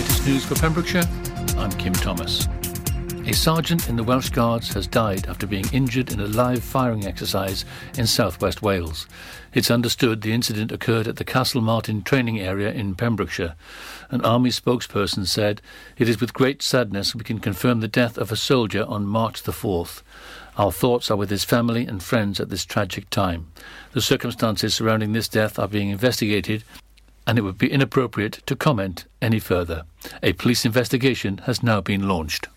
Latest news for Pembrokeshire, I'm Kim Thomas. A sergeant in the Welsh Guards has died after being injured in a live firing exercise in southwest Wales. It's understood the incident occurred at the Castlemartin training area in Pembrokeshire. An army spokesperson said, It is with great sadness we can confirm the death of a soldier on March the 4th. Our thoughts are with his family and friends at this tragic time. The circumstances surrounding this death are being investigated and it would be inappropriate to comment any further. A police investigation has now been launched.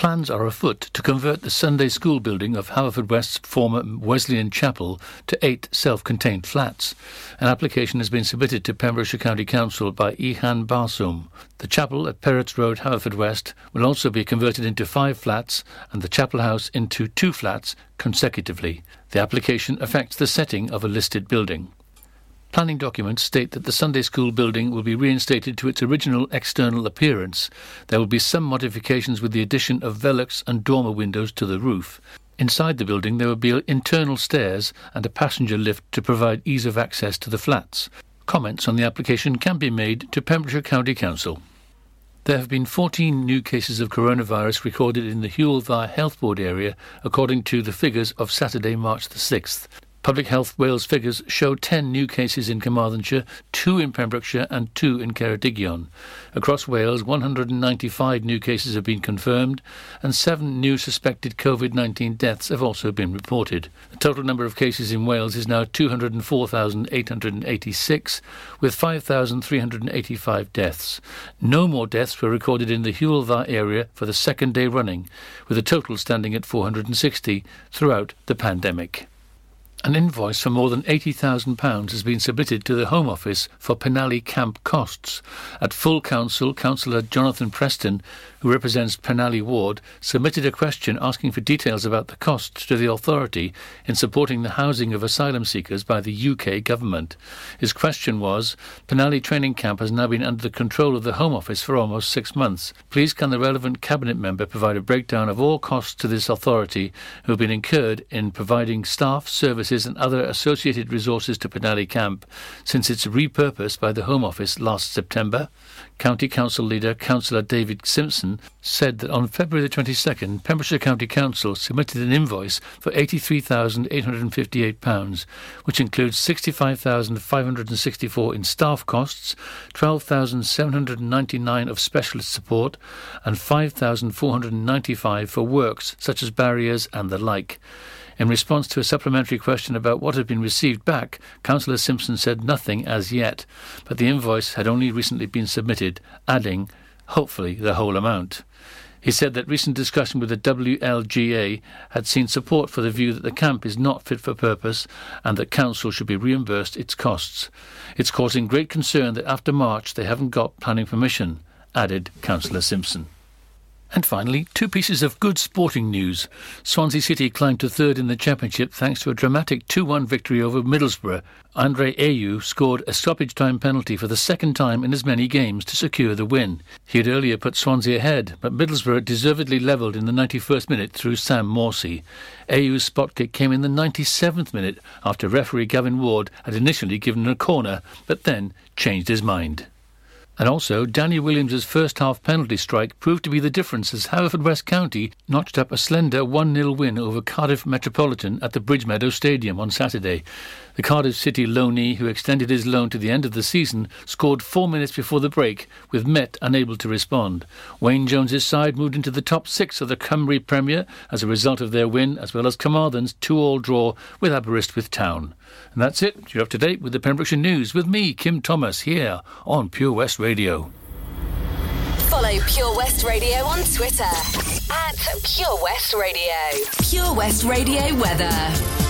Plans are afoot to convert the Sunday school building of Haverfordwest's former Wesleyan Chapel to eight self-contained flats. An application has been submitted to Pembrokeshire County Council by Ihan Barsoom. The chapel at Perrots Road, Haverfordwest, will also be converted into five flats and the chapel house into two flats consecutively. The application affects the setting of a listed building. Planning documents state that the Sunday school building will be reinstated to its original external appearance. There will be some modifications with the addition of velux and dormer windows to the roof. Inside the building there will be internal stairs and a passenger lift to provide ease of access to the flats. Comments on the application can be made to Pembrokeshire County Council. There have been 14 new cases of coronavirus recorded in the Hywel Dda Health Board area, according to the figures of Saturday, March the 6th. Public Health Wales figures show 10 new cases in Carmarthenshire, 2 in Pembrokeshire and 2 in Ceredigion. Across Wales, 195 new cases have been confirmed and 7 new suspected COVID-19 deaths have also been reported. The total number of cases in Wales is now 204,886 with 5,385 deaths. No more deaths were recorded in the Hywel Dda area for the second day running, with a total standing at 460 throughout the pandemic. An invoice for more than £80,000 has been submitted to the Home Office for Penally camp costs. At full council, Councillor Jonathan Preston, who represents Penally Ward, submitted a question asking for details about the costs to the authority in supporting the housing of asylum seekers by the UK government. His question was Penally training camp has now been under the control of the Home Office for almost six months. Please can the relevant Cabinet member provide a breakdown of all costs to this authority who have been incurred in providing staff, services, services and other associated resources to Penally Camp since its repurposed by the Home Office last September. County Council leader Councillor David Simpson said that on February the 22nd, Pembrokeshire County Council submitted an invoice for £83,858, which includes £65,564 in staff costs, £12,799 of specialist support, and £5,495 for works such as barriers and the like. In response to a supplementary question about what had been received back, Councillor Simpson said nothing as yet, but the invoice had only recently been submitted, adding, hopefully, the whole amount. He said that recent discussion with the WLGA had seen support for the view that the camp is not fit for purpose and that council should be reimbursed its costs. It's causing great concern that after March they haven't got planning permission, added Councillor Simpson. And finally, two pieces of good sporting news. Swansea City climbed to third in the Championship thanks to a dramatic 2 1 victory over Middlesbrough. Andre Ayew scored a stoppage time penalty for the second time in as many games to secure the win. He had earlier put Swansea ahead, but Middlesbrough deservedly levelled in the 91st minute through Sam Morsy. Ayew's spot kick came in the 97th minute after referee Gavin Ward had initially given a corner, but then changed his mind. And also, Danny Williams' first half penalty strike proved to be the difference as Haverfordwest County notched up a slender 1 0 win over Cardiff Metropolitan at the Bridgemeadow Stadium on Saturday. The Cardiff City loanee, who extended his loan to the end of the season, scored four minutes before the break, with Met unable to respond. Wayne Jones's side moved into the top six of the Cymru Premier as a result of their win, as well as Carmarthen's two-all draw with Aberystwyth Town. And that's it. You're up to date with the Pembrokeshire News with me, Kim Thomas, here on Pure West Radio. Follow Pure West Radio on Twitter at Pure West Radio. Pure West Radio weather.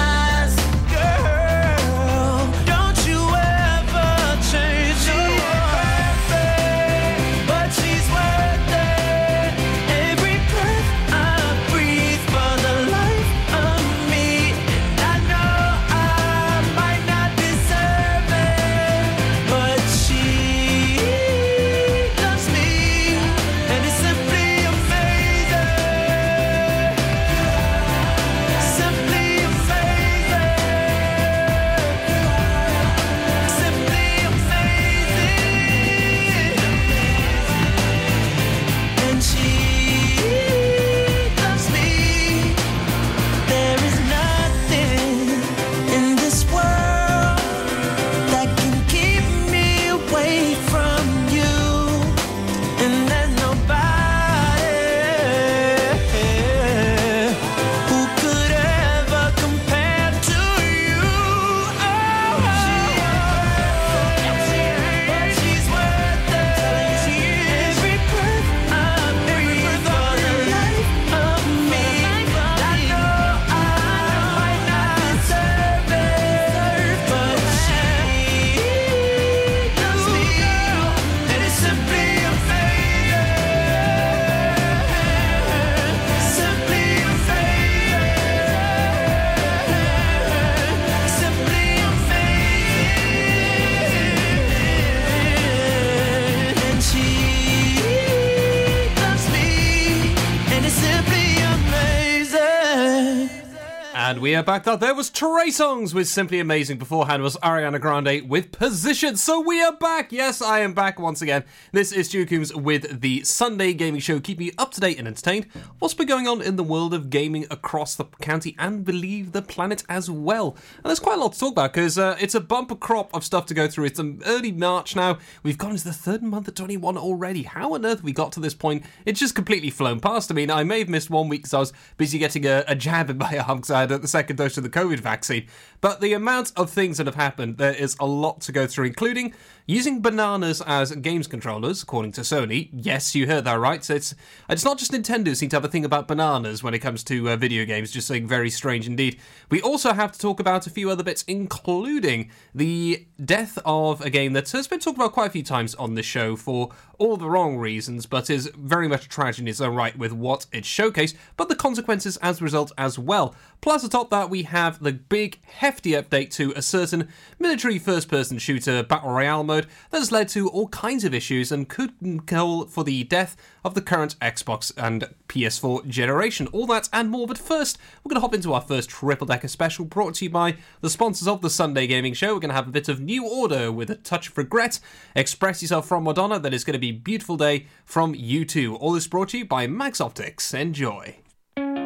are back. That there was Trey Songz with Simply Amazing. Beforehand was Ariana Grande with Position. So we are back. Yes, I am back once again. This is Stu Coombes with the Sunday Gaming Show, keeping you up to date and entertained. What's been going on in the world of gaming across the county and believe the planet as well? And there's quite a lot to talk about because uh, it's a bumper crop of stuff to go through. It's um, early March now. We've gone into the third month of 21 already. How on earth we got to this point? It's just completely flown past. I mean, I may have missed one week because I was busy getting a, a jab in my arm because I had the second dose of the COVID vaccine. But the amount of things that have happened, there is a lot to go through, including using bananas as games controllers, according to Sony. Yes, you heard that right. So it's it's not just Nintendo seem to have a thing about bananas when it comes to uh, video games, just saying very strange indeed. We also have to talk about a few other bits, including the death of a game that has been talked about quite a few times on this show for all the wrong reasons, but is very much a tragedy in its own right with what it showcased, but the consequences as a result as well. Plus, atop that, we have the big, update to a certain military first person shooter battle royale mode that has led to all kinds of issues and could call for the death of the current Xbox and PS4 generation. All that and more, but first, we're going to hop into our first triple decker special brought to you by the sponsors of the Sunday Gaming Show. We're going to have a bit of New Order with a touch of regret, Express Yourself from Madonna, that is going to be Beautiful Day from U2. All this brought to you by Mags Optics. Enjoy.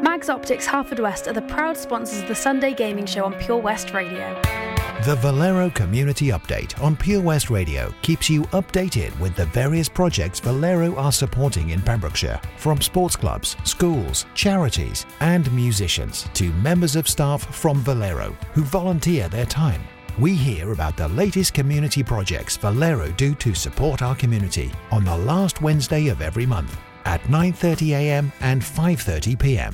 Mags Optics Harford West are the proud sponsors of the Sunday Gaming Show on Pure West Radio. The Valero Community Update on Pure West Radio keeps you updated with the various projects Valero are supporting in Pembrokeshire, from sports clubs, schools, charities, and musicians to members of staff from Valero who volunteer their time. We hear about the latest community projects Valero do to support our community on the last Wednesday of every month at 9.30am and 5.30pm,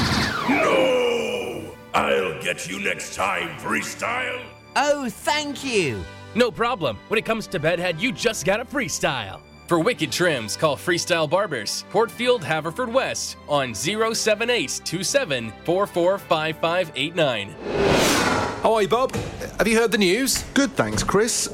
No! I'll get you next time, Freestyle. Oh, thank you! No problem. When it comes to bedhead, you just gotta freestyle. For wicked trims, call Freestyle Barbers, Portfield, Haverfordwest on 078 27 How are you, Bob? Have you heard the news? Good, thanks, Chris.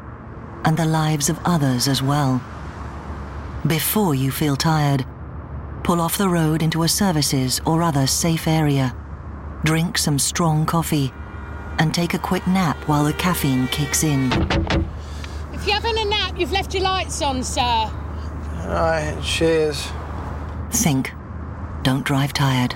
and the lives of others as well. Before you feel tired, pull off the road into a services or other safe area. Drink some strong coffee and take a quick nap while the caffeine kicks in. If you're having a nap, you've left your lights on, sir. Alright, cheers. Think. Don't drive tired.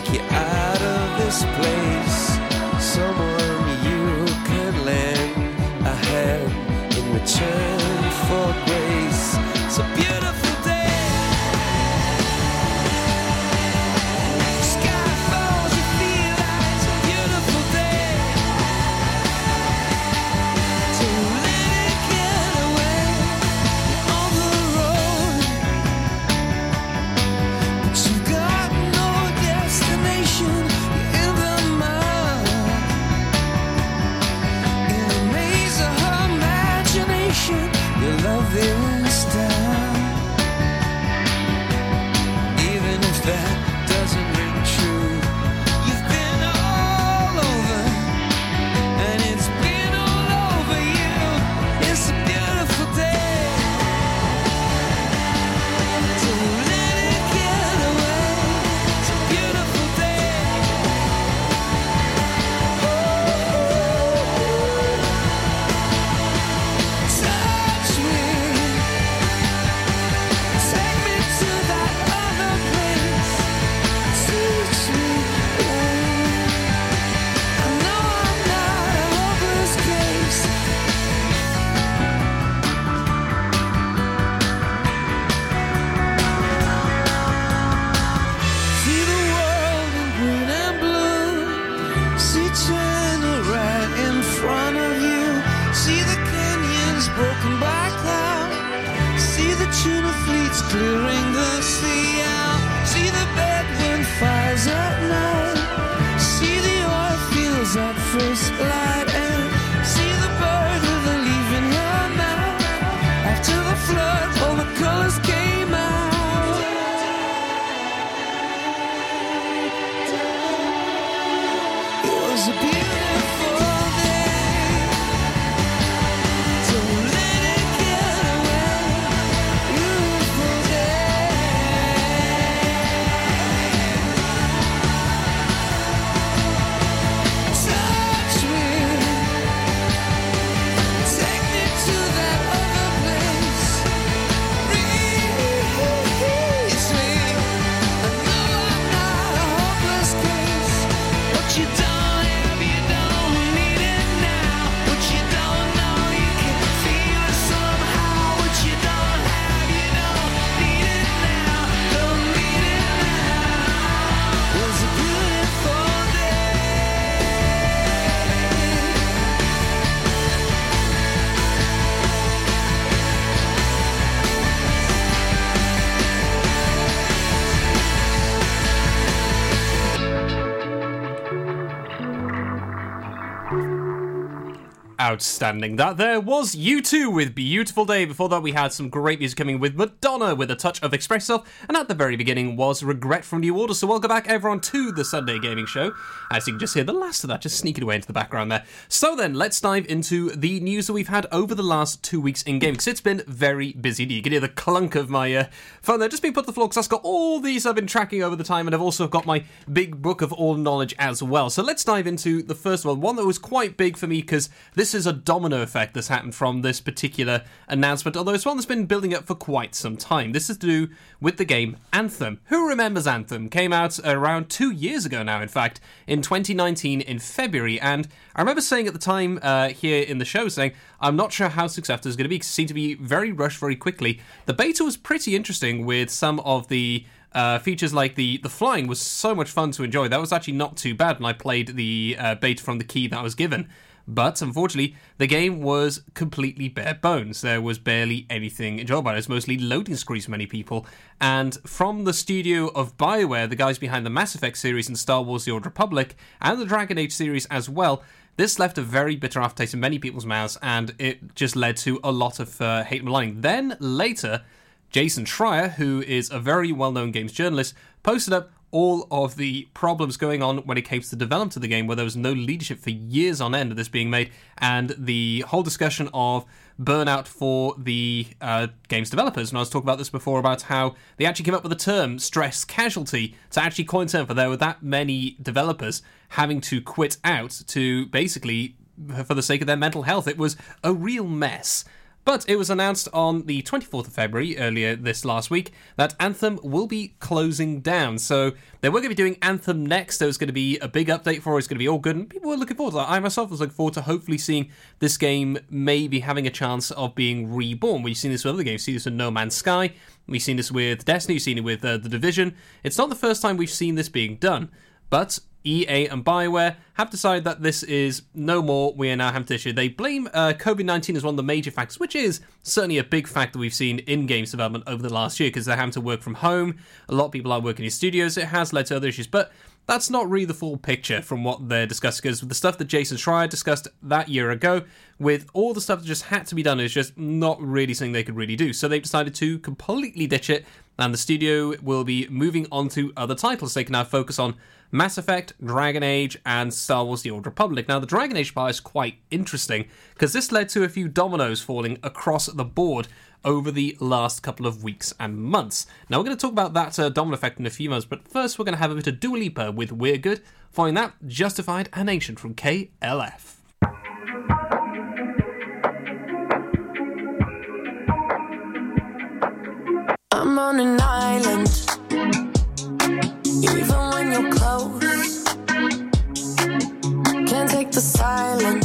Take you out of this place. Outstanding. That there was U2 with Beautiful Day. Before that, we had some great music coming with Madonna with a touch of Express Yourself. And at the very beginning was Regret from New Order. So, welcome back, everyone, to the Sunday Gaming Show. As you can just hear the last of that just sneaking away into the background there. So, then, let's dive into the news that we've had over the last two weeks in gaming. Because it's been very busy. You can hear the clunk of my uh, phone there just being put to the floor because I've got all these I've been tracking over the time. And I've also got my big book of all knowledge as well. So, let's dive into the first one. One that was quite big for me because this is a domino effect that's happened from this particular announcement, although it's one that's been building up for quite some time. This is to do with the game Anthem. Who remembers Anthem? Came out around two years ago now, in fact, in 2019 in February, and I remember saying at the time uh, here in the show, saying, I'm not sure how successful it's going to be, it seemed to be very rushed very quickly. The beta was pretty interesting with some of the uh, features like the the flying was so much fun to enjoy. That was actually not too bad, and I played the uh, beta from the key that I was given. But unfortunately, the game was completely bare bones. There was barely anything enjoyable. It was mostly loading screens for many people. And from the studio of BioWare, the guys behind the Mass Effect series and Star Wars The Old Republic, and the Dragon Age series as well, this left a very bitter aftertaste in many people's mouths, and it just led to a lot of uh, hate and maligning. Then later, Jason Schreier, who is a very well known games journalist, posted up all of the problems going on when it came to the development of the game, where there was no leadership for years on end of this being made, and the whole discussion of burnout for the uh, game's developers. And I was talking about this before about how they actually came up with the term stress casualty to actually coin term for there were that many developers having to quit out to basically for the sake of their mental health. It was a real mess. But it was announced on the 24th of February, earlier this last week, that Anthem will be closing down. So they were going to be doing Anthem next. There was going to be a big update for it. It's going to be all good. And people were looking forward to that. I myself was looking forward to hopefully seeing this game maybe having a chance of being reborn. We've seen this with other games. We've seen this in No Man's Sky. We've seen this with Destiny. We've seen it with uh, The Division. It's not the first time we've seen this being done. But EA and Bioware have decided that this is no more. We are now having to issue. They blame uh, COVID 19 as one of the major factors, which is certainly a big factor we've seen in games development over the last year because they're having to work from home. A lot of people are working in studios. It has led to other issues. But that's not really the full picture from what they're discussing because the stuff that Jason Schreier discussed that year ago with all the stuff that just had to be done is just not really something they could really do. So they've decided to completely ditch it and the studio will be moving on to other titles. They can now focus on Mass Effect, Dragon Age, and Star Wars The Old Republic. Now, the Dragon Age part is quite interesting because this led to a few dominoes falling across the board over the last couple of weeks and months. Now, we're going to talk about that uh, domino effect in a few moments, but first, we're going to have a bit of Dua Lipa with We're Good. Following that, Justified and Ancient from KLF. I'm on an island. Even when you're close, can't take the silence.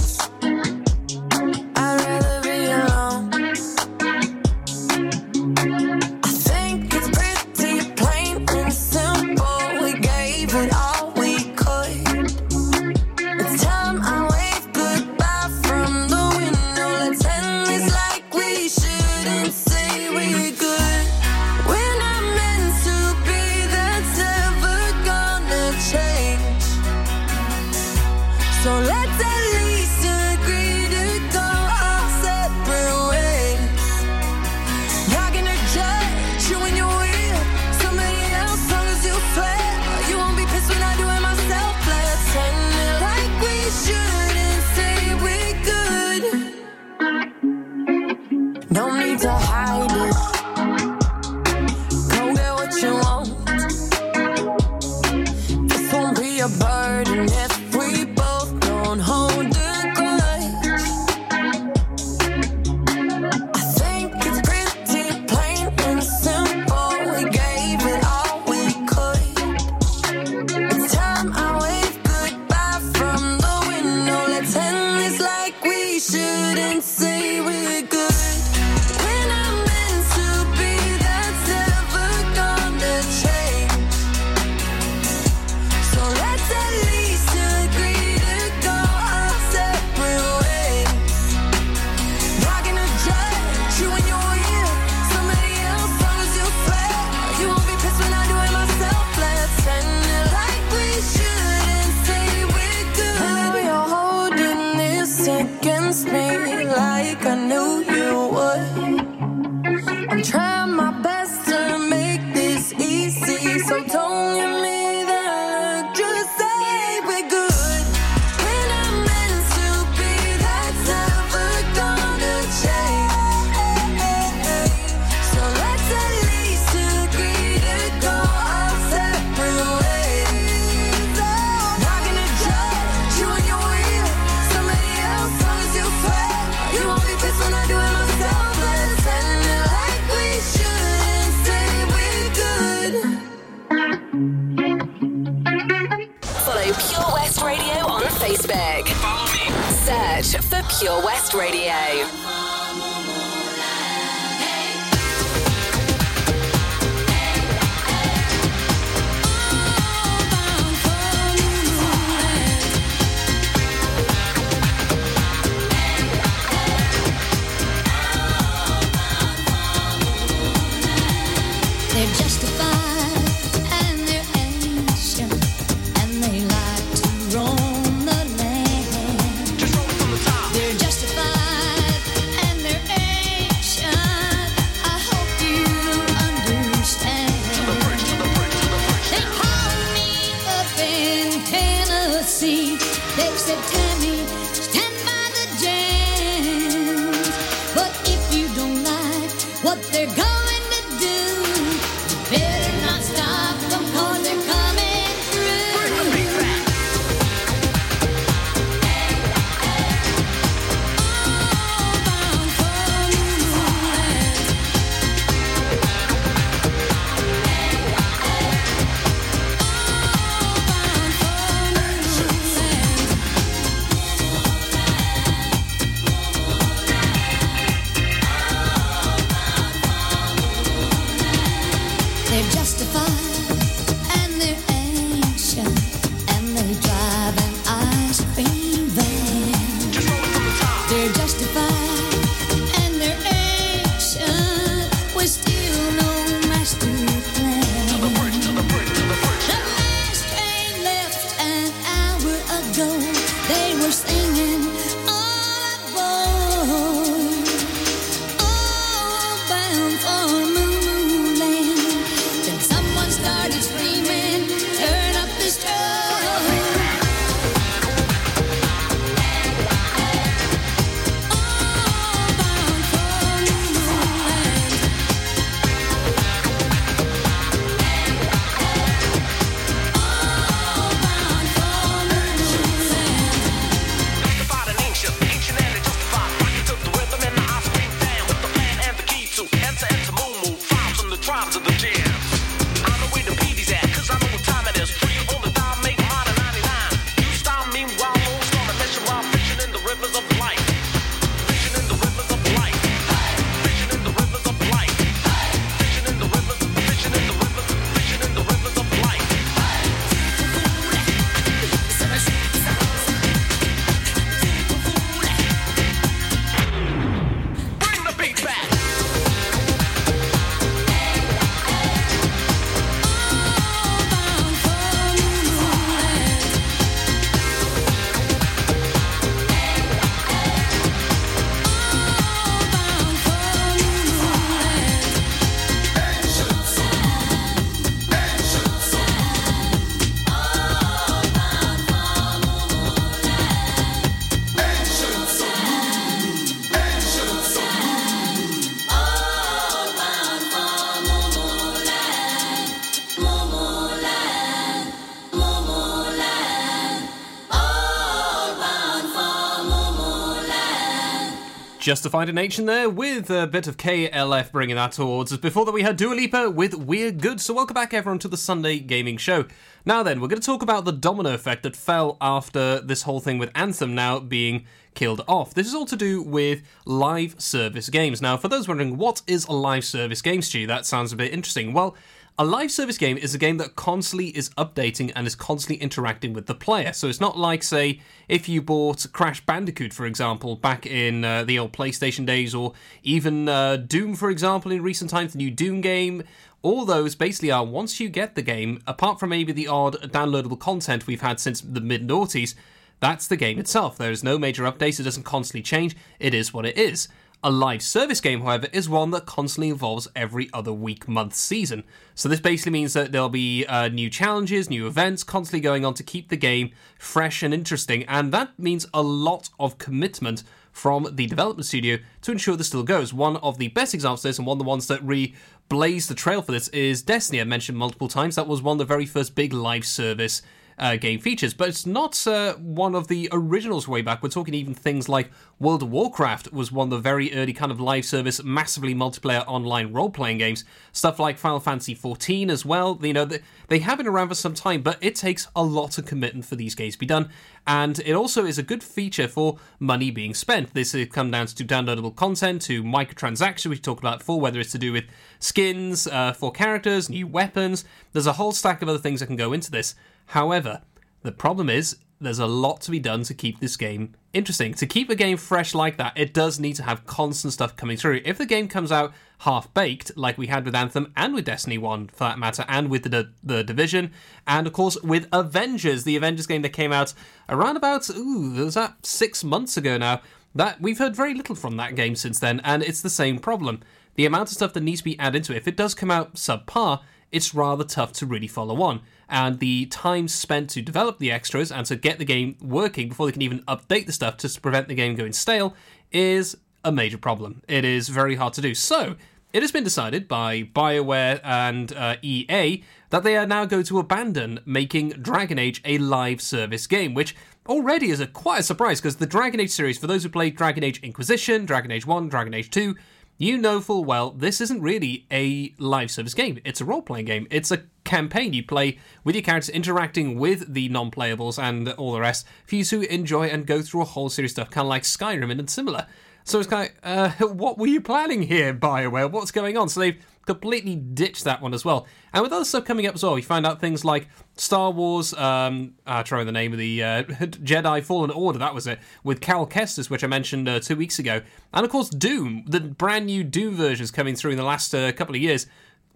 Justified and Ancient there with a bit of KLF bringing that towards us. Before that, we had Dua Lipa with We're Good. So, welcome back, everyone, to the Sunday Gaming Show. Now, then, we're going to talk about the domino effect that fell after this whole thing with Anthem now being killed off. This is all to do with live service games. Now, for those wondering, what is a live service game, Stu? That sounds a bit interesting. Well, a live service game is a game that constantly is updating and is constantly interacting with the player. So it's not like, say, if you bought Crash Bandicoot, for example, back in uh, the old PlayStation days, or even uh, Doom, for example, in recent times, the new Doom game. All those basically are once you get the game, apart from maybe the odd downloadable content we've had since the mid noughties, that's the game itself. There is no major updates, it doesn't constantly change, it is what it is. A live service game, however, is one that constantly evolves every other week, month, season. So this basically means that there'll be uh, new challenges, new events constantly going on to keep the game fresh and interesting, and that means a lot of commitment from the development studio to ensure this still goes. One of the best examples of this, and one of the ones that really blazed the trail for this, is Destiny. I mentioned multiple times that was one of the very first big live service uh, game features, but it's not uh, one of the originals way back. We're talking even things like World of Warcraft was one of the very early kind of live service, massively multiplayer online role playing games. Stuff like Final Fantasy XIV as well. You know, they have been around for some time, but it takes a lot of commitment for these games to be done. And it also is a good feature for money being spent. This has come down to downloadable content, to microtransactions, we talked about before, whether it's to do with skins uh, for characters, new weapons. There's a whole stack of other things that can go into this. However, the problem is there's a lot to be done to keep this game interesting. To keep a game fresh like that, it does need to have constant stuff coming through. If the game comes out half baked, like we had with Anthem and with Destiny 1 for that matter, and with the, the Division, and of course with Avengers, the Avengers game that came out around about, ooh, was that six months ago now? That we've heard very little from that game since then, and it's the same problem. The amount of stuff that needs to be added to it, if it does come out subpar, it's rather tough to really follow on. And the time spent to develop the extras and to get the game working before they can even update the stuff to prevent the game going stale is a major problem. It is very hard to do. So, it has been decided by BioWare and uh, EA that they are now going to abandon making Dragon Age a live service game, which already is a quite a surprise because the Dragon Age series, for those who played Dragon Age Inquisition, Dragon Age 1, Dragon Age 2, you know full well this isn't really a live service game. It's a role playing game. It's a campaign you play with your characters interacting with the non playables and all the rest for you to enjoy and go through a whole series of stuff, kind of like Skyrim and similar. So it's kind of, uh, what were you planning here, BioWare? What's going on? So they've completely ditched that one as well. And with other stuff coming up as well, you find out things like Star Wars, um, I try the name of the uh, Jedi Fallen Order, that was it, with Cal Kestis, which I mentioned uh, two weeks ago. And of course, Doom, the brand new Doom versions coming through in the last uh, couple of years.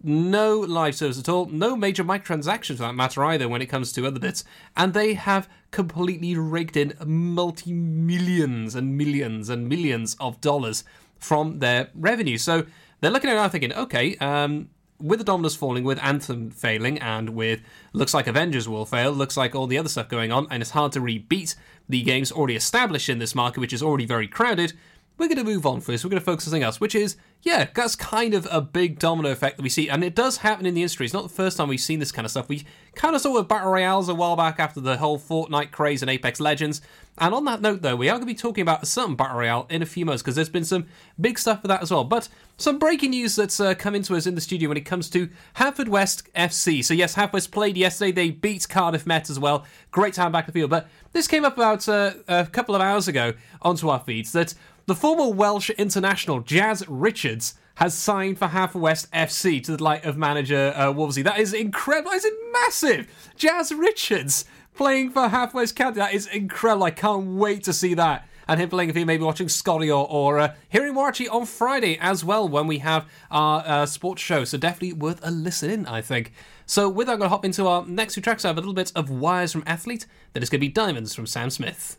No live service at all, no major microtransactions for that matter either when it comes to other bits. And they have completely raked in multi millions and millions and millions of dollars from their revenue. So they're looking now thinking, okay, um, with the dominoes falling, with Anthem failing, and with looks like Avengers will fail, looks like all the other stuff going on, and it's hard to rebeat the games already established in this market, which is already very crowded. We're going to move on for this. We're going to focus on something else, which is, yeah, that's kind of a big domino effect that we see, and it does happen in the industry. It's not the first time we've seen this kind of stuff. We kind of saw with Battle Royales a while back after the whole Fortnite craze and Apex Legends. And on that note, though, we are going to be talking about certain Battle Royale in a few months because there's been some big stuff for that as well. But some breaking news that's uh, come into us in the studio when it comes to Haverfordwest FC. So, yes, Haverfordwest played yesterday. They beat Cardiff Met as well. Great time back in the field. But this came up about uh, a couple of hours ago onto our feeds that the former Welsh international Jazz Richards has signed for Haverfordwest FC to the light of manager uh, Wolvesy. That is incredible. That is massive. Jazz Richards playing for Haverfordwest County. That is incredible. I can't wait to see that. And him playing if he may be watching Scotty or, or uh, hearing actually on Friday as well when we have our uh, sports show. So definitely worth a listen in, I think. So with that, I'm going to hop into our next two tracks. I have a little bit of Wires from Athlete. Then it's going to be Diamonds from Sam Smith.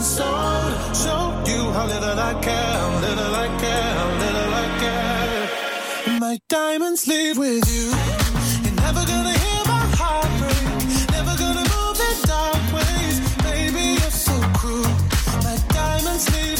and soul. Show you how little I care, little I care, little I care. My diamonds leave with you. You're never gonna hear my heart break. Never gonna move in dark ways. Baby, you're so cruel. My diamonds leave.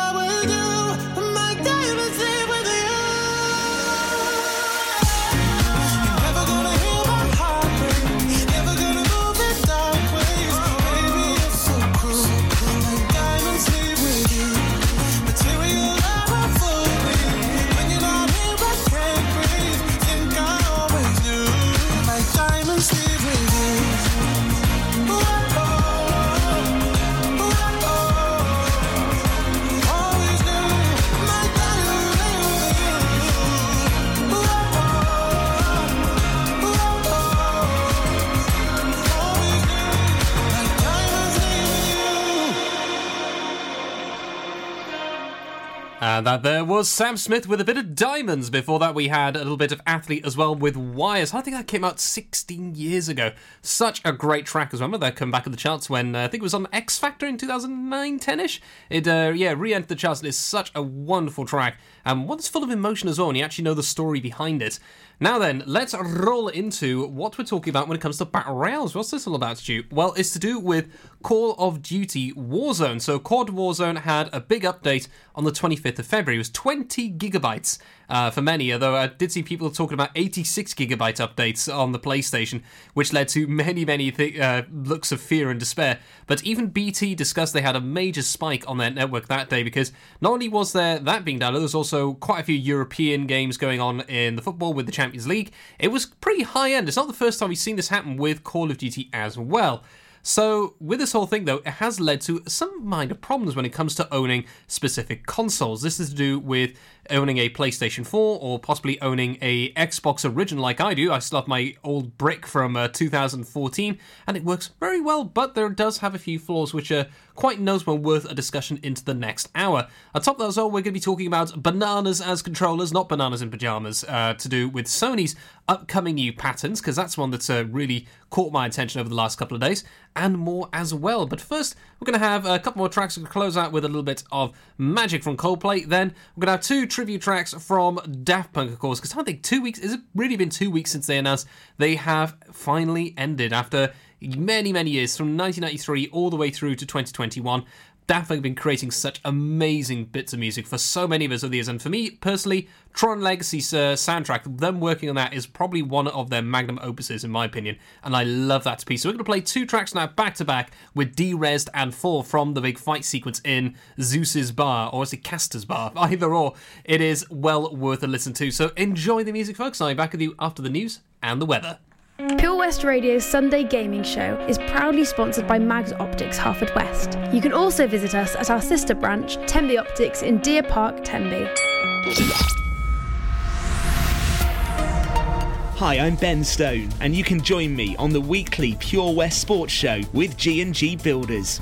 And that there was Sam Smith with a bit of diamonds. Before that, we had a little bit of athlete as well with wires. I think that came out 16 years ago. Such a great track as well. Remember that come back in the charts when uh, I think it was on X Factor in 2009, 10ish. It uh, yeah re-entered the charts and it's such a wonderful track and one that's full of emotion as well. And you actually know the story behind it. Now then, let's roll into what we're talking about when it comes to battle royales. What's this all about, Stu? Well, it's to do with Call of Duty Warzone. So, COD Warzone had a big update on the 25th of February. It was 20 gigabytes uh, for many, although I did see people talking about 86 gigabyte updates on the PlayStation, which led to many, many th- uh, looks of fear and despair. But even BT discussed they had a major spike on their network that day because not only was there that being downloaded, there was also quite a few European games going on in the football with the Champions League. It was pretty high end. It's not the first time we've seen this happen with Call of Duty as well. So, with this whole thing, though, it has led to some minor problems when it comes to owning specific consoles. This is to do with owning a PlayStation 4 or possibly owning a Xbox original like I do. I still have my old brick from uh, 2014 and it works very well, but there does have a few flaws which are quite noticeable and worth a discussion into the next hour. On top of that as well, we're going to be talking about bananas as controllers, not bananas in pajamas, uh, to do with Sony's upcoming new patterns, because that's one that's uh, really caught my attention over the last couple of days, and more as well. But first, we're going to have a couple more tracks We're going to close out with a little bit of magic from Coldplay. Then we're going to have two tribute tracks from Daft Punk, of course, because I think two weeks, it's really been two weeks since they announced they have finally ended after many, many years, from 1993 all the way through to 2021. Daft Punk have been creating such amazing bits of music for so many of us over the years. And for me, personally, Tron Legacy's uh, soundtrack, them working on that is probably one of their magnum opuses, in my opinion. And I love that piece. So we're going to play two tracks now back to back with Derezzed and 4 from the big fight sequence in Zuse's Bar, or is it Castor's Bar? Either or. It is well worth a listen to. So enjoy the music, folks. I'll be back with you after the news and the weather. Pure West Radio's Sunday Gaming Show is proudly sponsored by Mags Optics Haverfordwest. You can also visit us at our sister branch, Tenby Optics in Deer Park, Tenby. Hi, I'm Ben Stone, and you can join me on the weekly Pure West Sports Show with G&G Builders.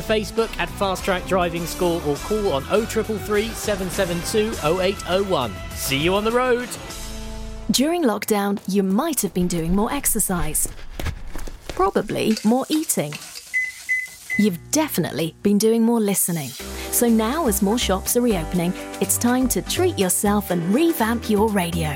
Facebook at Fast Track Driving School or call on 0333 772 0801. See you on the road. During lockdown, you might have been doing more exercise. Probably more eating. You've definitely been doing more listening. So now, as more shops are reopening, it's time to treat yourself and revamp your radio.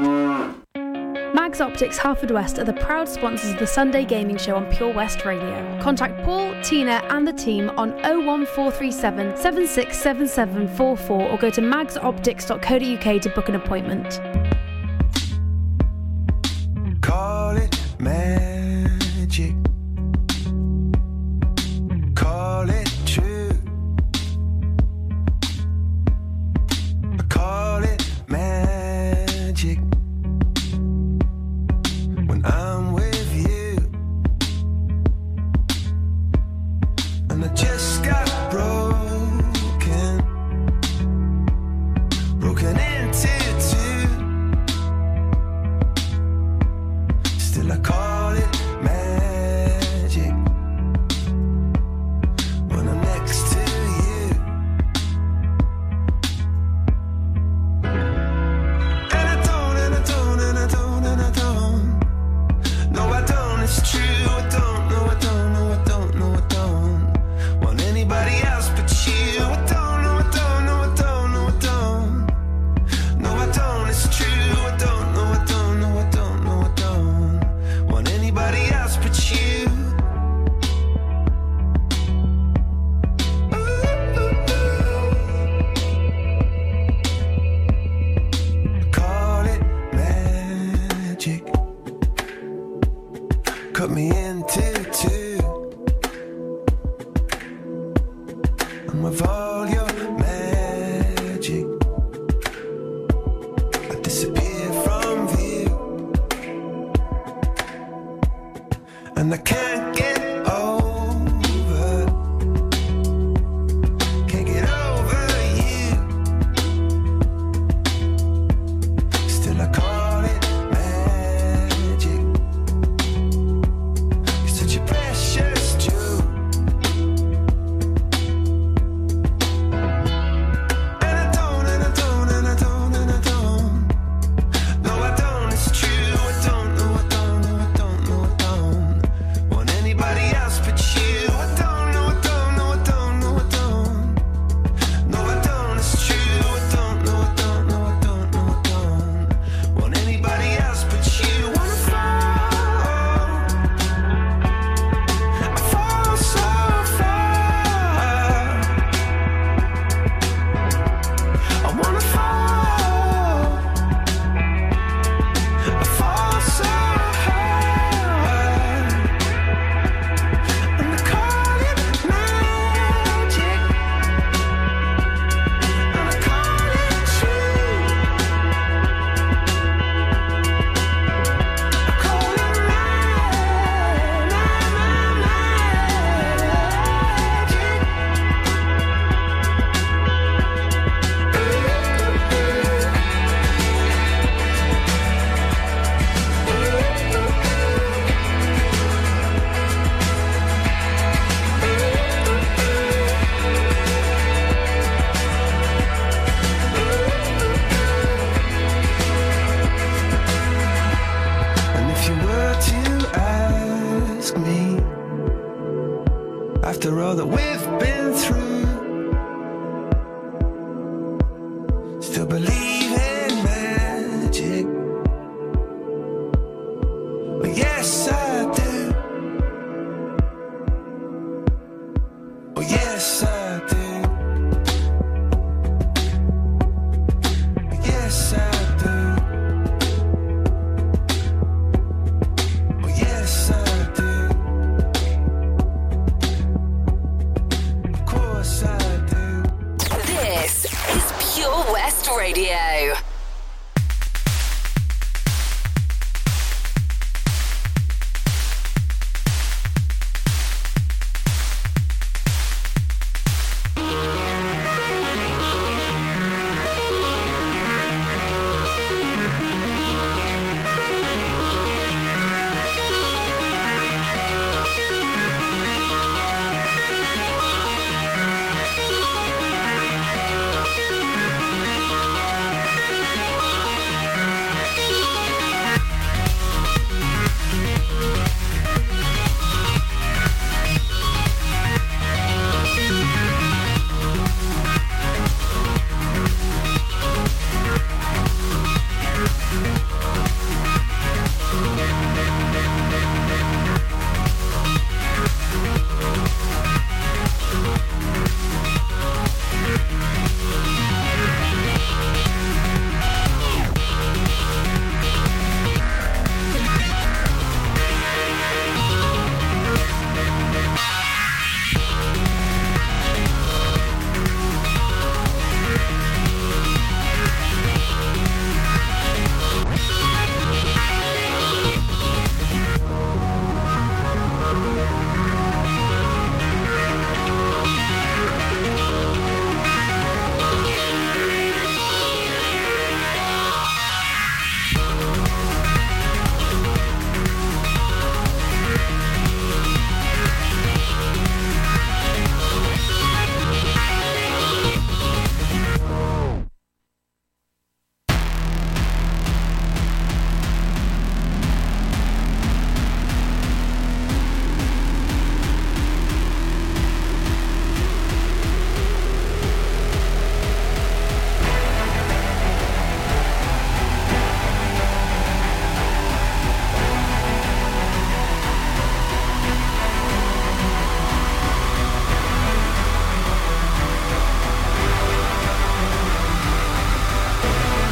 Mags Optics Haverfordwest are the proud sponsors of the Sunday Gaming Show on Pure West Radio. Contact Paul, Tina, and the team on 01437 767744 or go to magsoptics.co.uk to book an appointment. Call it magic.